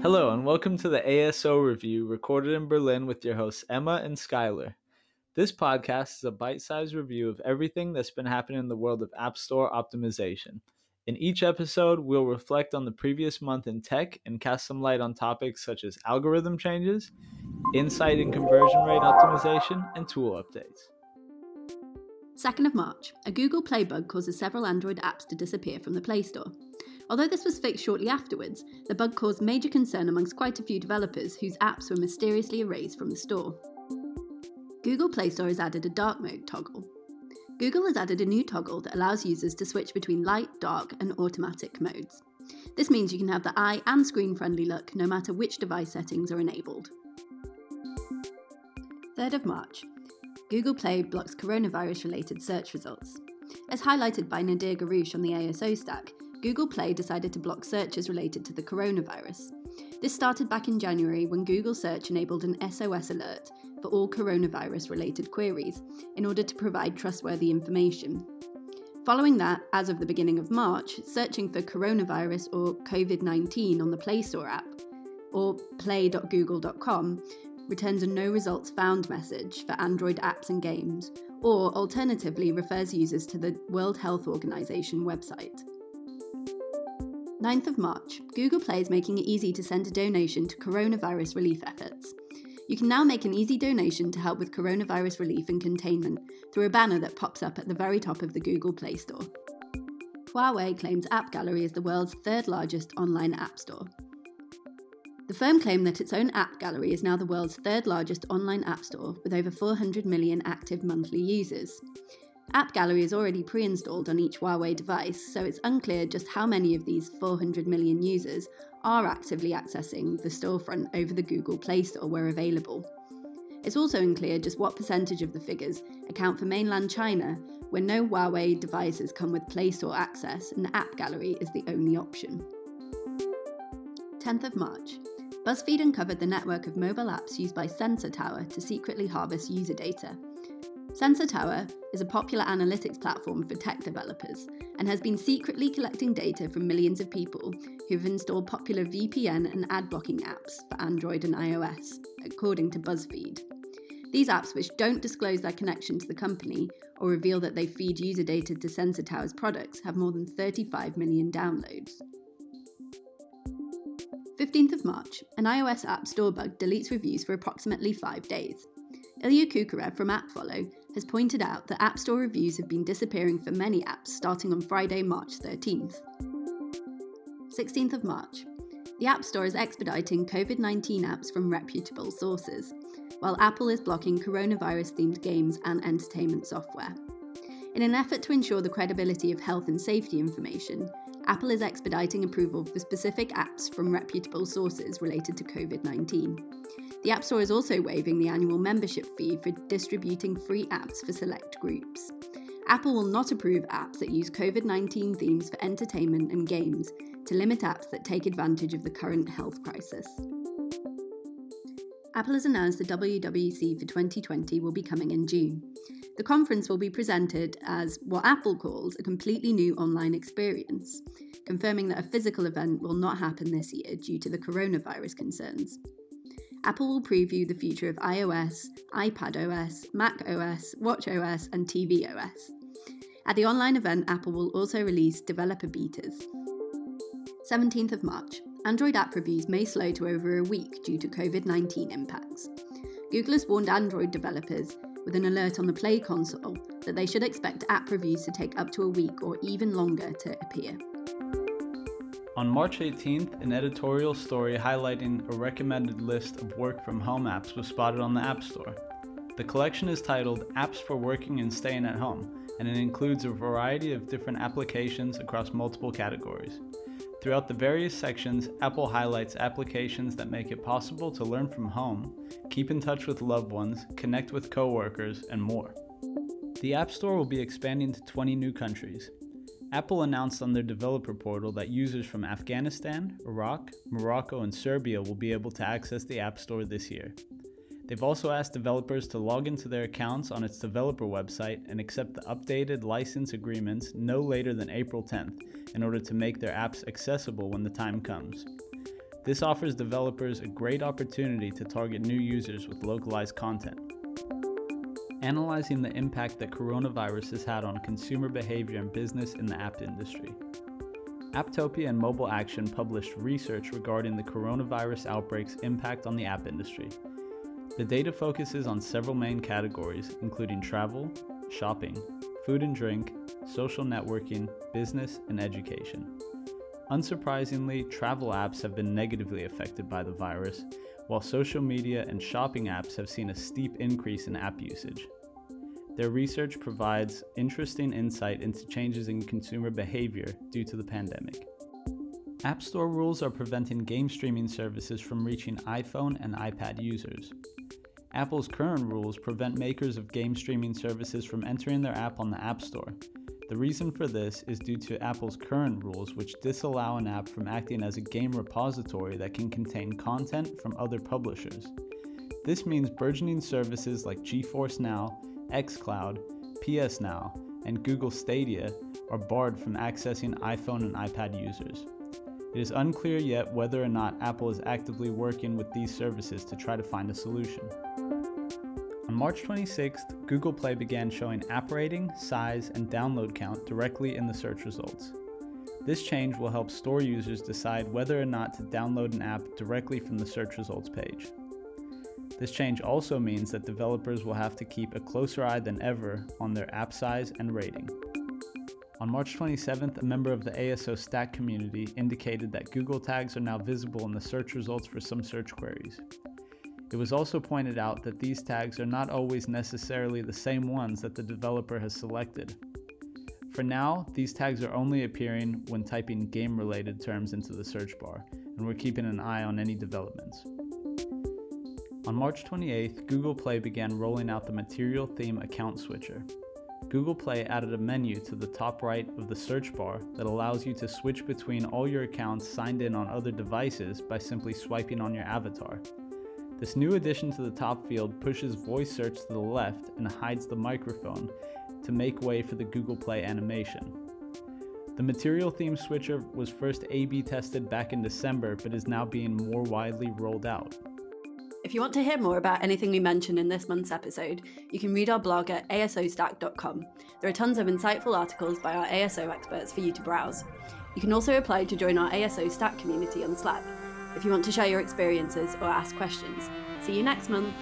Hello, and welcome to the ASO review recorded in Berlin with your hosts Emma and Skylar. This podcast is a bite sized review of everything that's been happening in the world of App Store optimization. In each episode, we'll reflect on the previous month in tech and cast some light on topics such as algorithm changes, insight and conversion rate optimization, and tool updates. 2nd of March, a Google Play bug causes several Android apps to disappear from the Play Store. Although this was fixed shortly afterwards, the bug caused major concern amongst quite a few developers whose apps were mysteriously erased from the store. Google Play Store has added a dark mode toggle. Google has added a new toggle that allows users to switch between light, dark, and automatic modes. This means you can have the eye and screen friendly look no matter which device settings are enabled. 3rd of March, Google Play blocks coronavirus related search results. As highlighted by Nadir Garouche on the ASO stack, Google Play decided to block searches related to the coronavirus. This started back in January when Google Search enabled an SOS alert for all coronavirus related queries in order to provide trustworthy information. Following that, as of the beginning of March, searching for coronavirus or COVID 19 on the Play Store app or play.google.com returns a no results found message for Android apps and games, or alternatively refers users to the World Health Organization website. 9th of March, Google Play is making it easy to send a donation to coronavirus relief efforts. You can now make an easy donation to help with coronavirus relief and containment through a banner that pops up at the very top of the Google Play Store. Huawei claims App Gallery is the world's third largest online app store. The firm claimed that its own app gallery is now the world's third largest online app store with over 400 million active monthly users. App Gallery is already pre installed on each Huawei device, so it's unclear just how many of these 400 million users are actively accessing the storefront over the Google Play Store where available. It's also unclear just what percentage of the figures account for mainland China, where no Huawei devices come with Play Store access and the App Gallery is the only option. 10th of March. BuzzFeed uncovered the network of mobile apps used by Sensor Tower to secretly harvest user data. Sensor Tower is a popular analytics platform for tech developers and has been secretly collecting data from millions of people who've installed popular VPN and ad blocking apps for Android and iOS, according to BuzzFeed. These apps, which don't disclose their connection to the company or reveal that they feed user data to Sensor Tower's products, have more than 35 million downloads. 15th of March, an iOS app store bug deletes reviews for approximately five days. Ilya Kukharev from AppFollow has pointed out that App Store reviews have been disappearing for many apps starting on Friday, March 13th. 16th of March. The App Store is expediting COVID 19 apps from reputable sources, while Apple is blocking coronavirus themed games and entertainment software. In an effort to ensure the credibility of health and safety information, Apple is expediting approval for specific apps from reputable sources related to COVID 19. The App Store is also waiving the annual membership fee for distributing free apps for select groups. Apple will not approve apps that use COVID 19 themes for entertainment and games to limit apps that take advantage of the current health crisis. Apple has announced the WWDC for 2020 will be coming in June. The conference will be presented as what Apple calls a completely new online experience, confirming that a physical event will not happen this year due to the coronavirus concerns. Apple will preview the future of iOS, iPadOS, macOS, watchOS, and tvOS. At the online event, Apple will also release developer betas. 17th of March. Android app reviews may slow to over a week due to COVID 19 impacts. Google has warned Android developers with an alert on the Play console that they should expect app reviews to take up to a week or even longer to appear. On March 18th, an editorial story highlighting a recommended list of work from home apps was spotted on the App Store. The collection is titled Apps for Working and Staying at Home, and it includes a variety of different applications across multiple categories. Throughout the various sections, Apple highlights applications that make it possible to learn from home, keep in touch with loved ones, connect with coworkers, and more. The App Store will be expanding to 20 new countries. Apple announced on their developer portal that users from Afghanistan, Iraq, Morocco, and Serbia will be able to access the App Store this year. They've also asked developers to log into their accounts on its developer website and accept the updated license agreements no later than April 10th in order to make their apps accessible when the time comes. This offers developers a great opportunity to target new users with localized content. Analyzing the impact that coronavirus has had on consumer behavior and business in the app industry. Apptopia and Mobile Action published research regarding the coronavirus outbreak's impact on the app industry. The data focuses on several main categories, including travel, shopping, food and drink, social networking, business, and education. Unsurprisingly, travel apps have been negatively affected by the virus, while social media and shopping apps have seen a steep increase in app usage. Their research provides interesting insight into changes in consumer behavior due to the pandemic. App Store rules are preventing game streaming services from reaching iPhone and iPad users. Apple's current rules prevent makers of game streaming services from entering their app on the App Store. The reason for this is due to Apple's current rules, which disallow an app from acting as a game repository that can contain content from other publishers. This means burgeoning services like GeForce Now xCloud, PS Now, and Google Stadia are barred from accessing iPhone and iPad users. It is unclear yet whether or not Apple is actively working with these services to try to find a solution. March 26th, Google Play began showing app rating, size, and download count directly in the search results. This change will help store users decide whether or not to download an app directly from the search results page. This change also means that developers will have to keep a closer eye than ever on their app size and rating. On March 27th, a member of the ASO Stack community indicated that Google tags are now visible in the search results for some search queries. It was also pointed out that these tags are not always necessarily the same ones that the developer has selected. For now, these tags are only appearing when typing game related terms into the search bar, and we're keeping an eye on any developments. On March 28th, Google Play began rolling out the Material Theme Account Switcher. Google Play added a menu to the top right of the search bar that allows you to switch between all your accounts signed in on other devices by simply swiping on your avatar. This new addition to the top field pushes voice search to the left and hides the microphone to make way for the Google Play animation. The material theme switcher was first A B tested back in December but is now being more widely rolled out. If you want to hear more about anything we mentioned in this month's episode, you can read our blog at asostack.com. There are tons of insightful articles by our ASO experts for you to browse. You can also apply to join our ASO Stack community on Slack if you want to share your experiences or ask questions. See you next month!